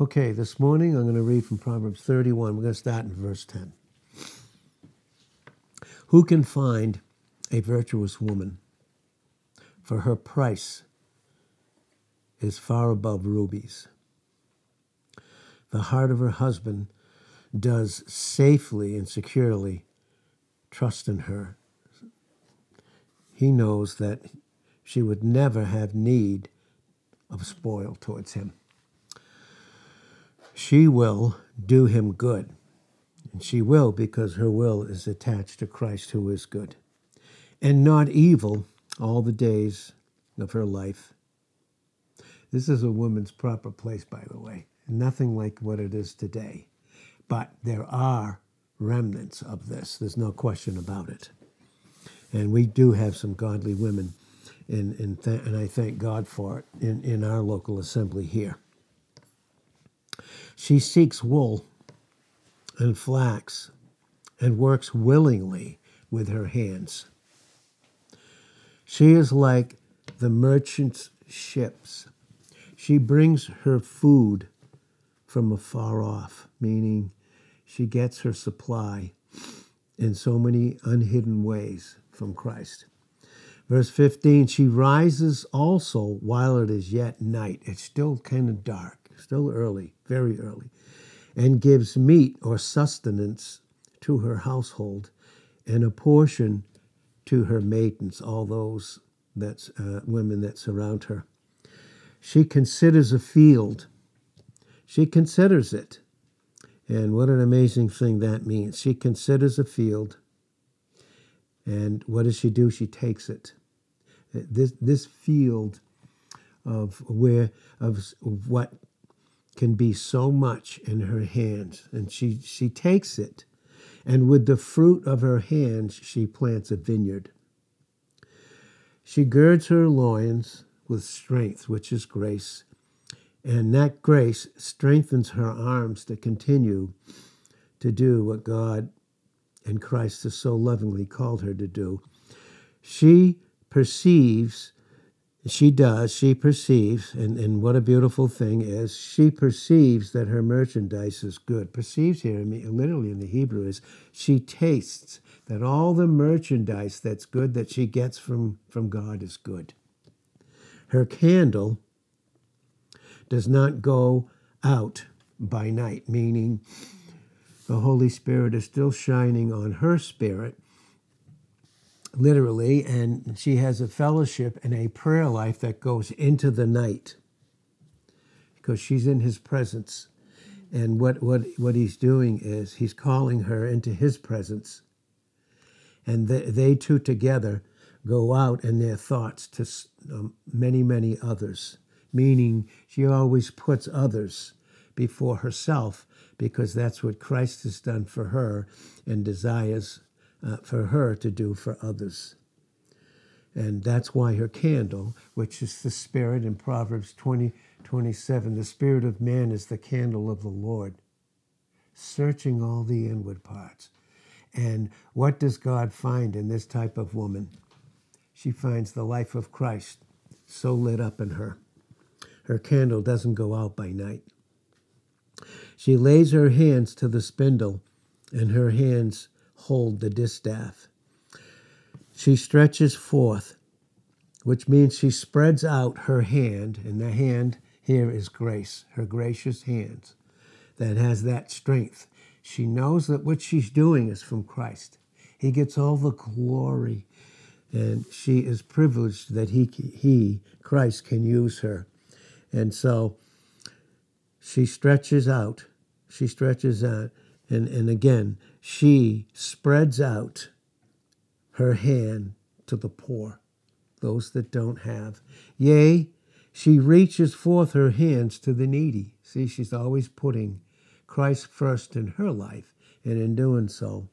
Okay, this morning I'm going to read from Proverbs 31. We're going to start in verse 10. Who can find a virtuous woman? For her price is far above rubies. The heart of her husband does safely and securely trust in her. He knows that she would never have need of spoil towards him. She will do him good. And she will because her will is attached to Christ who is good. And not evil all the days of her life. This is a woman's proper place, by the way. Nothing like what it is today. But there are remnants of this. There's no question about it. And we do have some godly women, in, in th- and I thank God for it in, in our local assembly here. She seeks wool and flax and works willingly with her hands. She is like the merchant's ships. She brings her food from afar off, meaning she gets her supply in so many unhidden ways from Christ. Verse 15, she rises also while it is yet night. It's still kind of dark still early, very early, and gives meat or sustenance to her household and a portion to her maidens, all those that's uh, women that surround her. She considers a field. She considers it. And what an amazing thing that means. She considers a field. And what does she do? She takes it. This, this field of where of what can be so much in her hands. And she, she takes it, and with the fruit of her hands, she plants a vineyard. She girds her loins with strength, which is grace, and that grace strengthens her arms to continue to do what God and Christ has so lovingly called her to do. She perceives she does, she perceives, and, and what a beautiful thing is, she perceives that her merchandise is good. Perceives here, literally in the Hebrew, is she tastes that all the merchandise that's good that she gets from, from God is good. Her candle does not go out by night, meaning the Holy Spirit is still shining on her spirit literally, and she has a fellowship and a prayer life that goes into the night because she's in his presence. And what, what, what he's doing is he's calling her into his presence. And they, they two together go out in their thoughts to um, many, many others, meaning she always puts others before herself because that's what Christ has done for her and desires uh, for her to do for others. And that's why her candle, which is the Spirit in Proverbs 20, 27, the Spirit of man is the candle of the Lord, searching all the inward parts. And what does God find in this type of woman? She finds the life of Christ so lit up in her. Her candle doesn't go out by night. She lays her hands to the spindle, and her hands hold the distaff. She stretches forth, which means she spreads out her hand, and the hand here is grace, her gracious hands that has that strength. She knows that what she's doing is from Christ. He gets all the glory, and she is privileged that he, he Christ, can use her. And so she stretches out. She stretches out. And, and again, she spreads out her hand to the poor, those that don't have. Yea, she reaches forth her hands to the needy. See, she's always putting Christ first in her life, and in doing so,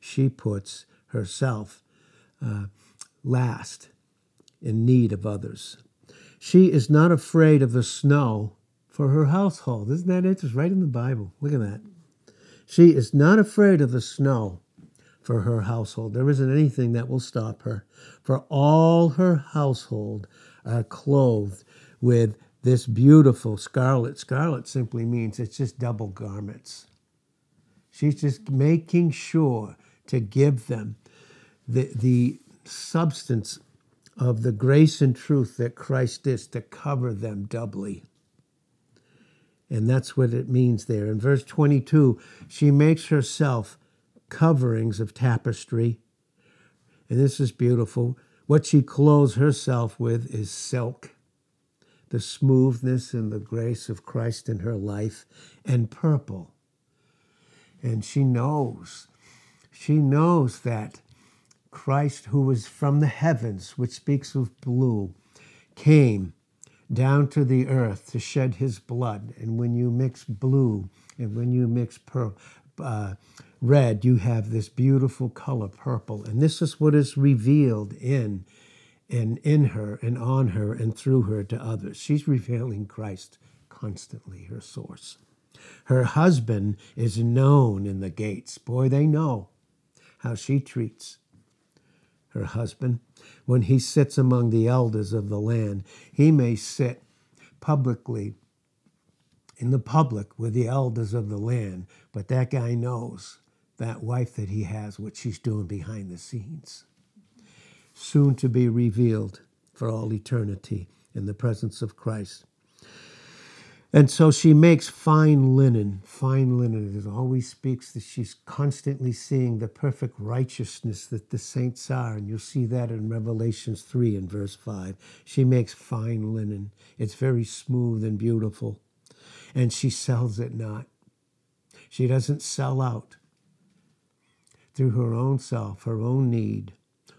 she puts herself uh, last in need of others. She is not afraid of the snow for her household. Isn't that interesting? Right in the Bible. Look at that. She is not afraid of the snow for her household. There isn't anything that will stop her, for all her household are clothed with this beautiful scarlet. Scarlet simply means it's just double garments. She's just making sure to give them the, the substance of the grace and truth that Christ is to cover them doubly. And that's what it means there. In verse 22, she makes herself coverings of tapestry. And this is beautiful. What she clothes herself with is silk, the smoothness and the grace of Christ in her life, and purple. And she knows, she knows that Christ, who was from the heavens, which speaks of blue, came down to the earth to shed his blood. And when you mix blue and when you mix pur- uh, red, you have this beautiful color, purple. And this is what is revealed in and in her and on her and through her to others. She's revealing Christ constantly, her source. Her husband is known in the gates. Boy, they know how she treats her husband. When he sits among the elders of the land, he may sit publicly in the public with the elders of the land, but that guy knows that wife that he has, what she's doing behind the scenes. Soon to be revealed for all eternity in the presence of Christ. And so she makes fine linen. Fine linen. It always speaks that she's constantly seeing the perfect righteousness that the saints are. And you'll see that in Revelations 3 and verse 5. She makes fine linen. It's very smooth and beautiful. And she sells it not. She doesn't sell out through her own self, her own need,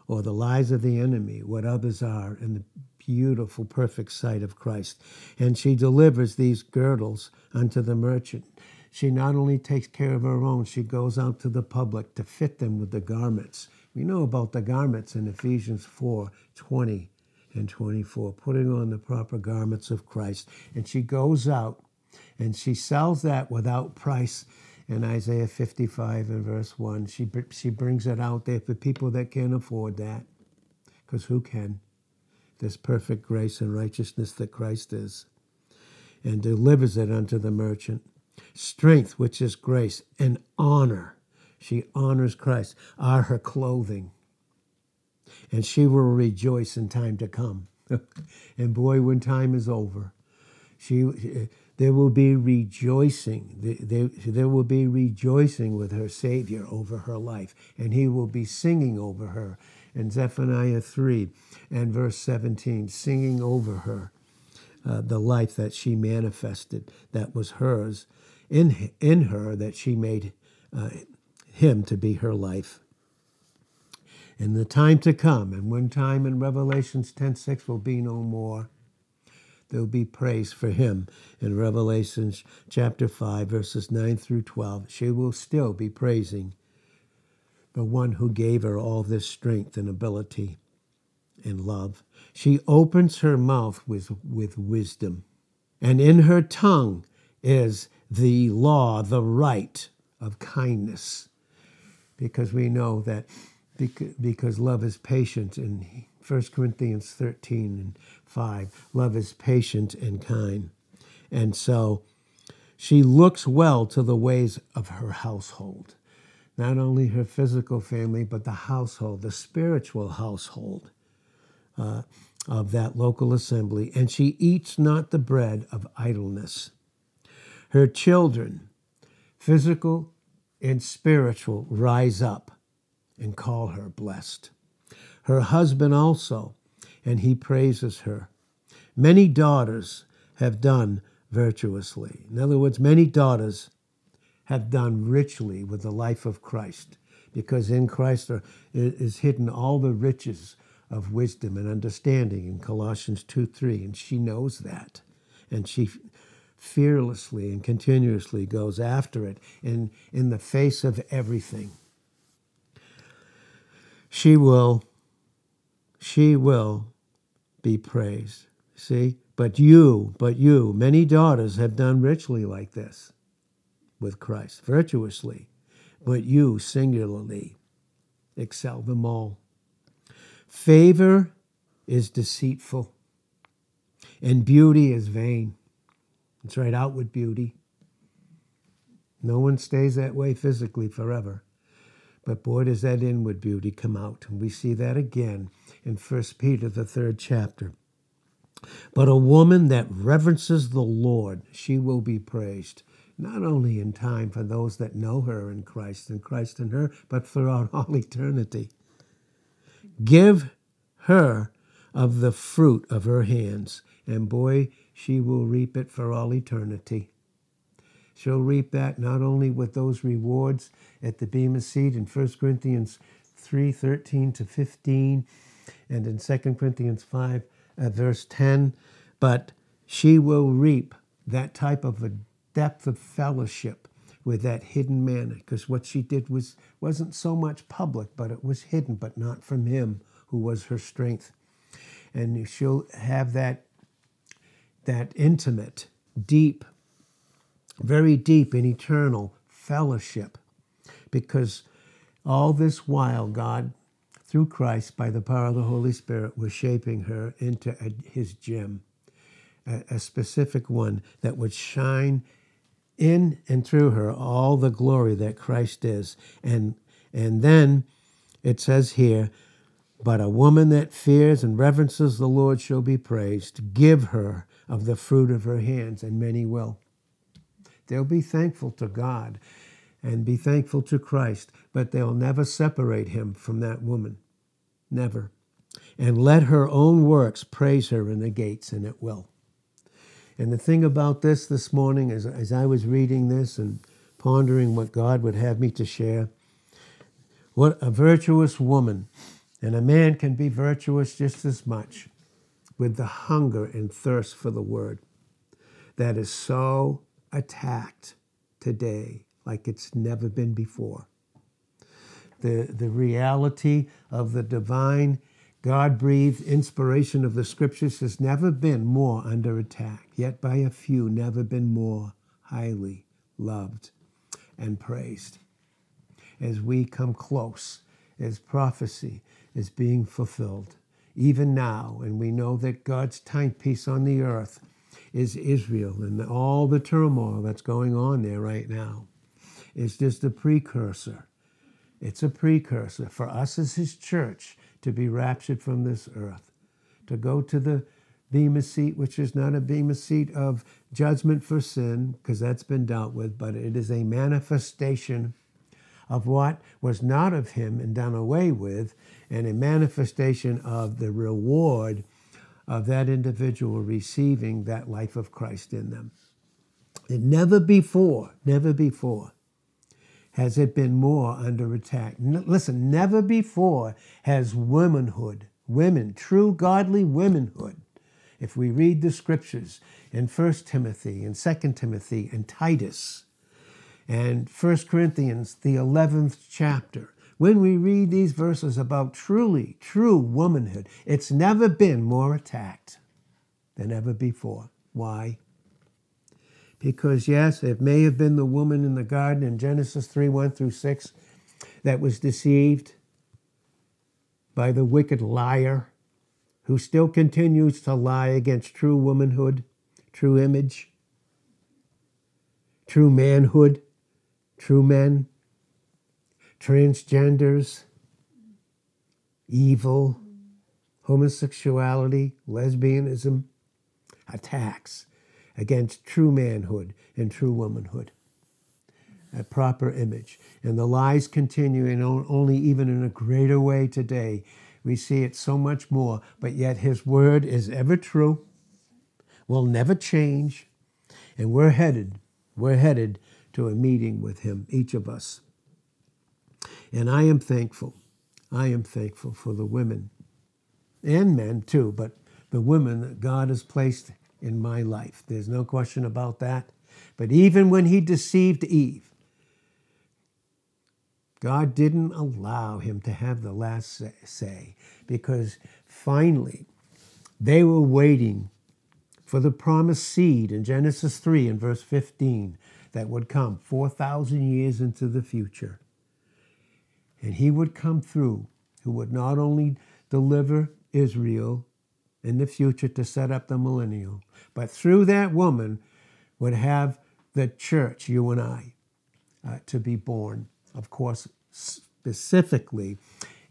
or the lies of the enemy, what others are, and the beautiful, perfect sight of Christ. And she delivers these girdles unto the merchant. She not only takes care of her own, she goes out to the public to fit them with the garments. We know about the garments in Ephesians 4 20 and 24, putting on the proper garments of Christ. And she goes out and she sells that without price. In Isaiah 55 and verse 1, she, she brings it out there for people that can't afford that, because who can? This perfect grace and righteousness that Christ is, and delivers it unto the merchant. Strength, which is grace, and honor. She honors Christ, are her clothing. And she will rejoice in time to come. and boy, when time is over, she there will be rejoicing. There, there will be rejoicing with her Savior over her life, and he will be singing over her in Zephaniah 3 and verse 17, singing over her uh, the life that she manifested, that was hers, in, in her, that she made uh, him to be her life. In the time to come, and when time in Revelations 10 6 will be no more, there'll be praise for him. In Revelations chapter 5, verses 9 through 12, she will still be praising the one who gave her all this strength and ability and love. She opens her mouth with, with wisdom, and in her tongue is the law, the right of kindness, because we know that because love is patient in 1 Corinthians 13 and 5, love is patient and kind. And so she looks well to the ways of her household not only her physical family, but the household, the spiritual household uh, of that local assembly. And she eats not the bread of idleness. Her children, physical and spiritual, rise up and call her blessed. Her husband also, and he praises her. Many daughters have done virtuously. In other words, many daughters have done richly with the life of Christ, because in Christ are, is hidden all the riches of wisdom and understanding in Colossians 2 3. And she knows that. And she fearlessly and continuously goes after it in, in the face of everything. She will, she will be praised. See? But you, but you, many daughters have done richly like this with Christ virtuously, but you singularly excel them all. Favor is deceitful. And beauty is vain. It's right, outward beauty. No one stays that way physically forever. But boy, does that inward beauty come out. And we see that again in 1 Peter, the third chapter. But a woman that reverences the Lord, she will be praised, not only in time for those that know her in Christ and Christ in her, but throughout all eternity. Give her of the fruit of her hands, and boy, she will reap it for all eternity. She'll reap that not only with those rewards at the Bema seat in 1 Corinthians 3 13 to 15, and in 2 Corinthians 5, uh, verse 10, but she will reap that type of a depth of fellowship with that hidden manna because what she did was wasn't so much public but it was hidden but not from him who was her strength. And she'll have that that intimate deep very deep and eternal fellowship because all this while god through christ by the power of the holy spirit was shaping her into a, his gem a, a specific one that would shine in and through her all the glory that Christ is. And and then it says here, but a woman that fears and reverences the Lord shall be praised. Give her of the fruit of her hands, and many will. They'll be thankful to God and be thankful to Christ, but they'll never separate him from that woman. Never. And let her own works praise her in the gates, and it will. And the thing about this this morning, as, as I was reading this and pondering what God would have me to share, what a virtuous woman, and a man can be virtuous just as much, with the hunger and thirst for the word that is so attacked today like it's never been before. The, the reality of the divine God breathed inspiration of the scriptures has never been more under attack, yet by a few never been more highly loved and praised. As we come close, as prophecy is being fulfilled, even now, and we know that God's timepiece on the earth is Israel and all the turmoil that's going on there right now is just a precursor. It's a precursor for us as His church to be raptured from this earth, to go to the Bema seat, which is not a Bema seat of judgment for sin, because that's been dealt with, but it is a manifestation of what was not of him and done away with, and a manifestation of the reward of that individual receiving that life of Christ in them. And never before, never before has it been more under attack. N- listen, never before has womanhood, women, true godly womanhood, if we read the scriptures in 1 Timothy and 2 Timothy and Titus and 1 Corinthians, the 11th chapter, when we read these verses about truly, true womanhood, it's never been more attacked than ever before. Why? Because, yes, it may have been the woman in the garden in Genesis 3 1 through 6 that was deceived by the wicked liar who still continues to lie against true womanhood, true image, true manhood, true men, transgenders, evil, homosexuality, lesbianism, attacks against true manhood and true womanhood. A proper image. And the lies continue, and only even in a greater way today. We see it so much more, but yet His word is ever true, will never change, and we're headed, we're headed to a meeting with Him, each of us. And I am thankful. I am thankful for the women and men too, but the women that God has placed in my life. There's no question about that. But even when he deceived Eve, God didn't allow him to have the last say because finally they were waiting for the promised seed in Genesis 3 and verse 15 that would come 4,000 years into the future. And he would come through, who would not only deliver Israel in the future to set up the millennial. But through that woman would have the church, you and I, uh, to be born. Of course, specifically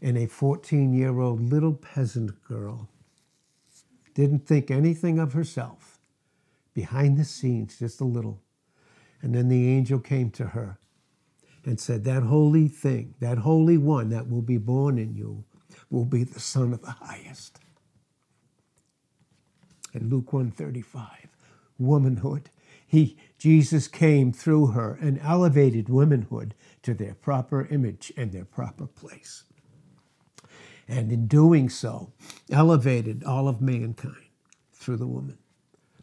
in a 14 year old little peasant girl. Didn't think anything of herself. Behind the scenes, just a little. And then the angel came to her and said, That holy thing, that holy one that will be born in you, will be the Son of the highest. In Luke 135, womanhood. He, Jesus came through her and elevated womanhood to their proper image and their proper place. And in doing so, elevated all of mankind through the woman.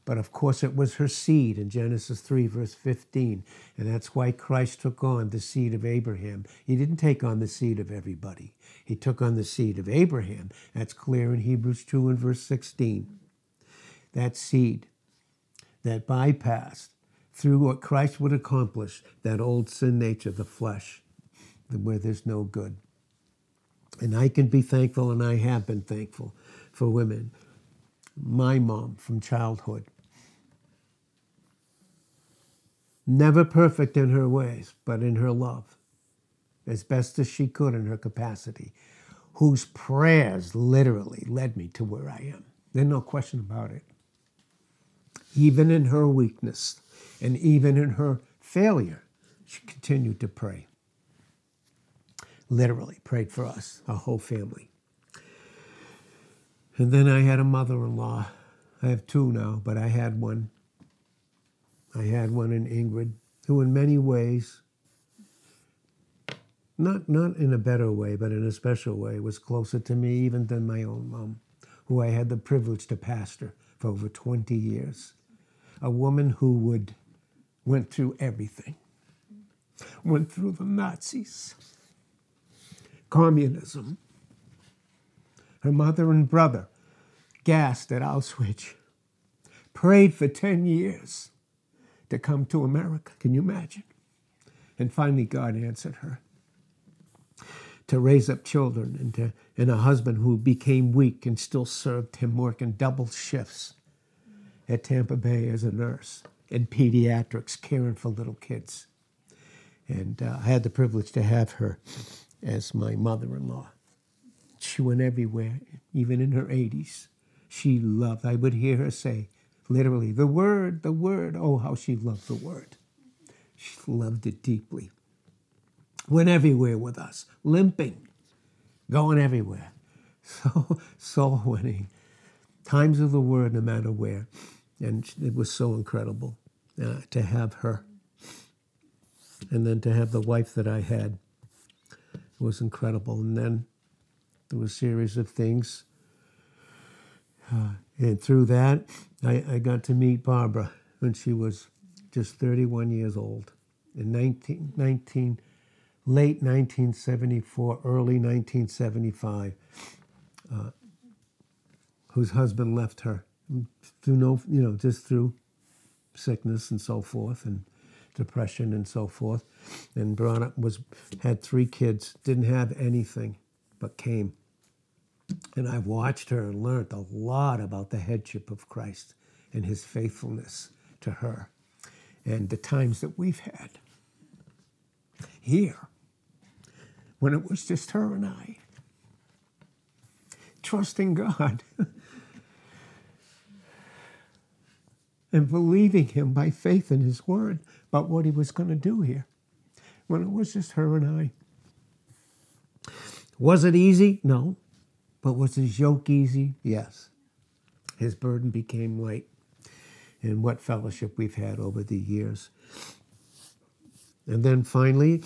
But of course, it was her seed in Genesis 3, verse 15. And that's why Christ took on the seed of Abraham. He didn't take on the seed of everybody, he took on the seed of Abraham. That's clear in Hebrews 2 and verse 16. That seed that bypassed through what Christ would accomplish that old sin nature, the flesh, where there's no good. And I can be thankful, and I have been thankful for women. My mom from childhood never perfect in her ways, but in her love, as best as she could in her capacity, whose prayers literally led me to where I am. There's no question about it. Even in her weakness and even in her failure, she continued to pray. Literally prayed for us, our whole family. And then I had a mother in law. I have two now, but I had one I had one in Ingrid, who in many ways, not, not in a better way, but in a special way, was closer to me even than my own mom, who I had the privilege to pastor for over 20 years. A woman who would went through everything, went through the Nazis, communism. Her mother and brother gassed at Auschwitz, prayed for 10 years to come to America. Can you imagine? And finally, God answered her to raise up children and, to, and a husband who became weak and still served him working double shifts at Tampa Bay as a nurse in pediatrics, caring for little kids. And uh, I had the privilege to have her as my mother in law. She went everywhere, even in her 80s. She loved, I would hear her say, Literally, the word, the word. Oh, how she loved the word. She loved it deeply. Went everywhere with us, limping, going everywhere. So, soul winning. Times of the word, no matter where. And it was so incredible uh, to have her. And then to have the wife that I had was incredible. And then there was a series of things. Uh, and through that, I, I got to meet Barbara when she was just 31 years old in 19, 19 late 1974, early 1975, uh, whose husband left her through no, you know, just through sickness and so forth, and depression and so forth, and brought was had three kids, didn't have anything, but came and I've watched her and learned a lot about the headship of Christ and his faithfulness to her and the times that we've had here when it was just her and I. Trusting God and believing Him by faith in His Word about what He was going to do here when it was just her and I. Was it easy? No. But was his yoke easy? Yes. His burden became light. And what fellowship we've had over the years. And then finally,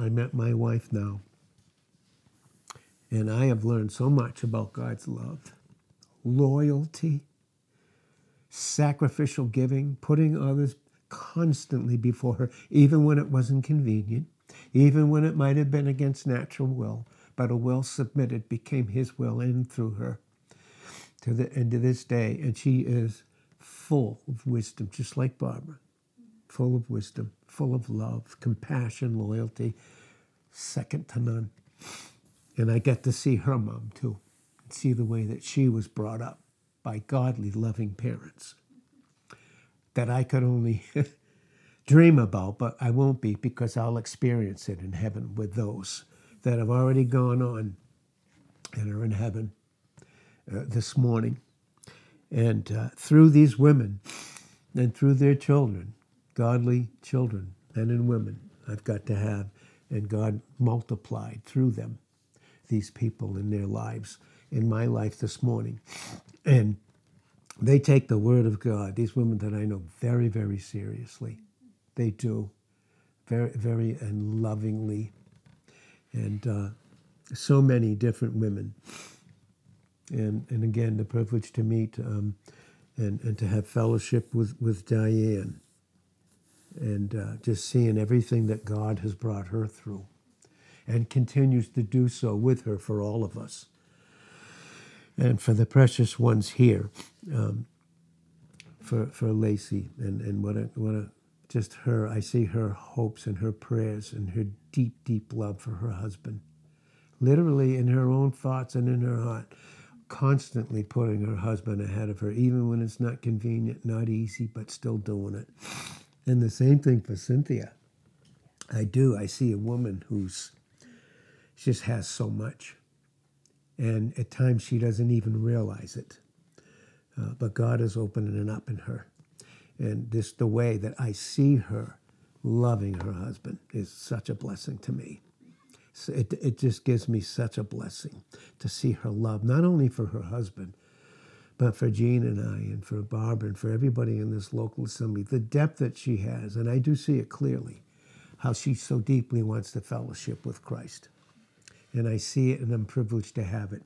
I met my wife now. And I have learned so much about God's love, loyalty, sacrificial giving, putting others constantly before her, even when it wasn't convenient, even when it might have been against natural will, but a will submitted became his will in through her to the end of this day. And she is full of wisdom, just like Barbara. Full of wisdom, full of love, compassion, loyalty, second to none. And I get to see her mom too, see the way that she was brought up by godly, loving parents that I could only dream about, but I won't be because I'll experience it in heaven with those that have already gone on and are in heaven uh, this morning. And uh, through these women and through their children, godly children, men and women, I've got to have, and God multiplied through them these people in their lives, in my life this morning. And they take the word of God, these women that I know, very, very seriously. They do, very, very and lovingly. And uh, so many different women. And, and again, the privilege to meet um, and, and to have fellowship with, with Diane and uh, just seeing everything that God has brought her through and continues to do so with her for all of us. And for the precious ones here, um, for, for Lacey, and, and what a, what a, just her, I see her hopes and her prayers and her deep, deep love for her husband. Literally in her own thoughts and in her heart, constantly putting her husband ahead of her, even when it's not convenient, not easy, but still doing it. And the same thing for Cynthia. I do. I see a woman who's just has so much. And at times she doesn't even realize it. Uh, but God is opening it up in her. And this, the way that I see her loving her husband is such a blessing to me. So it, it just gives me such a blessing to see her love, not only for her husband, but for Jean and I, and for Barbara, and for everybody in this local assembly, the depth that she has, and I do see it clearly, how she so deeply wants to fellowship with Christ. And I see it, and I'm privileged to have it.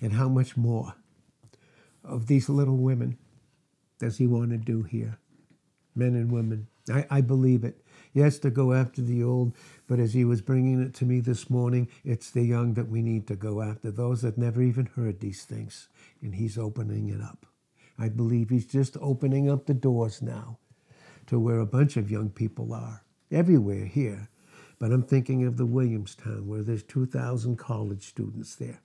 And how much more of these little women does he want to do here? Men and women. I, I believe it. Yes, to go after the old, but as he was bringing it to me this morning, it's the young that we need to go after, those that never even heard these things. And he's opening it up. I believe he's just opening up the doors now to where a bunch of young people are, everywhere here. But I'm thinking of the Williamstown, where there's 2,000 college students there.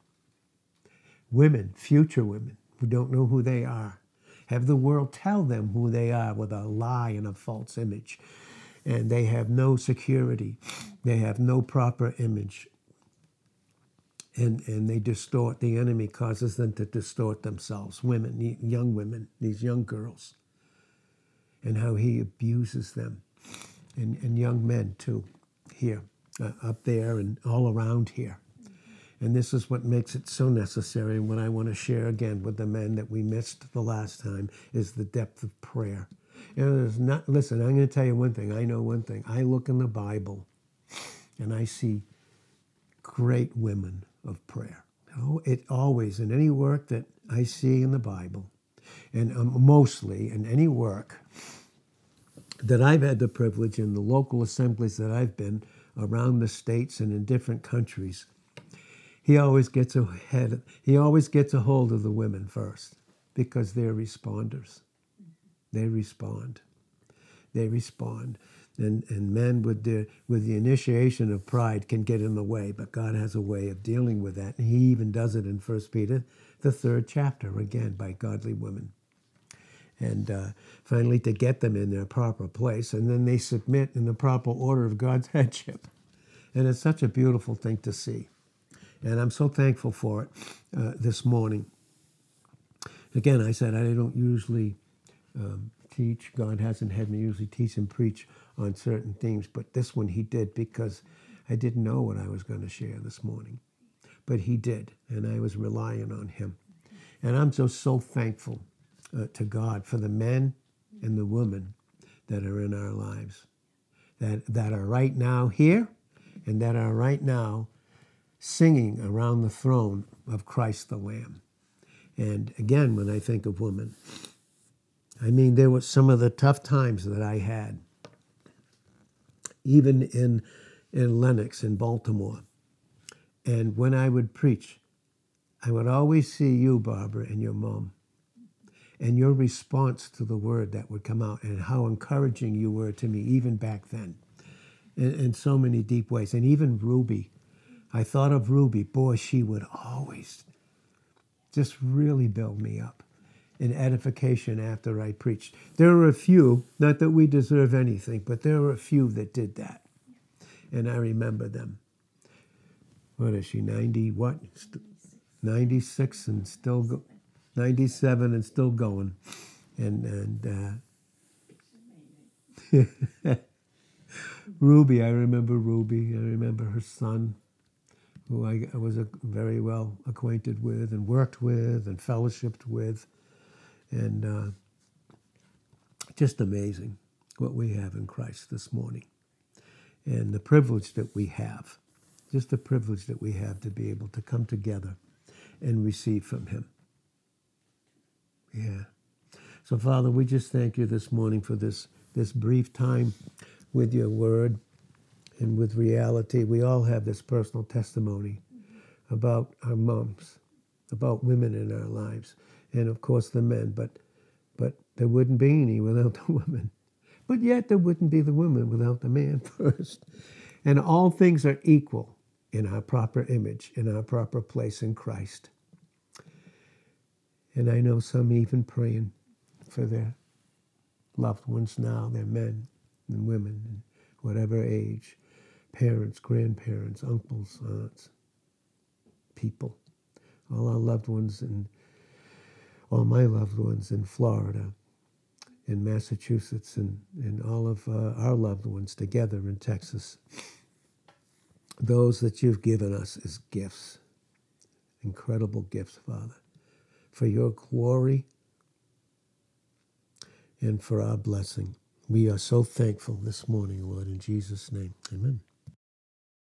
Women, future women, who don't know who they are. Have the world tell them who they are with a lie and a false image. And they have no security. They have no proper image. And, and they distort, the enemy causes them to distort themselves, women, young women, these young girls, and how he abuses them, and, and young men too, here, uh, up there, and all around here. And this is what makes it so necessary. And what I want to share again with the men that we missed the last time is the depth of prayer. Know, there's not, listen, I'm going to tell you one thing. I know one thing. I look in the Bible and I see great women of prayer. Oh, it always, in any work that I see in the Bible, and um, mostly in any work that I've had the privilege in the local assemblies that I've been around the states and in different countries, he always gets ahead. He always gets a hold of the women first because they're responders. They respond. They respond. And, and men with the, with the initiation of pride can get in the way, but God has a way of dealing with that. And he even does it in First Peter, the third chapter, again, by godly women. And uh, finally, to get them in their proper place, and then they submit in the proper order of God's headship. And it's such a beautiful thing to see. And I'm so thankful for it uh, this morning. Again, I said I don't usually um, teach. God hasn't had me usually teach and preach on certain themes, but this one he did because I didn't know what I was going to share this morning. But he did, and I was relying on him. And I'm just so thankful uh, to God for the men and the women that are in our lives, that, that are right now here and that are right now singing around the throne of Christ the Lamb. And again, when I think of women, I mean, there were some of the tough times that I had, even in, in Lenox, in Baltimore. And when I would preach, I would always see you, Barbara, and your mom, and your response to the word that would come out, and how encouraging you were to me, even back then, in, in so many deep ways. And even Ruby, I thought of Ruby. Boy, she would always just really build me up in edification after I preached. There were a few, not that we deserve anything, but there were a few that did that. And I remember them. What is she, 90 what? 96 and still go, 97 and still going. And, and uh, Ruby, I remember Ruby. I remember her son, who I, I was a, very well acquainted with and worked with and fellowshipped with. And uh, just amazing what we have in Christ this morning and the privilege that we have. Just the privilege that we have to be able to come together and receive from Him. Yeah. So, Father, we just thank you this morning for this, this brief time with your word and with reality. We all have this personal testimony about our moms, about women in our lives, and of course the men, but but there wouldn't be any without the women. But yet there wouldn't be the women without the man first. And all things are equal in our proper image, in our proper place in Christ. And I know some even praying for their loved ones now, their men and women, and whatever age, parents, grandparents, uncles, aunts, people, all our loved ones and all my loved ones in Florida, in Massachusetts, and, and all of uh, our loved ones together in Texas. Those that you've given us as gifts, incredible gifts, Father, for your glory and for our blessing. We are so thankful this morning, Lord, in Jesus' name. Amen.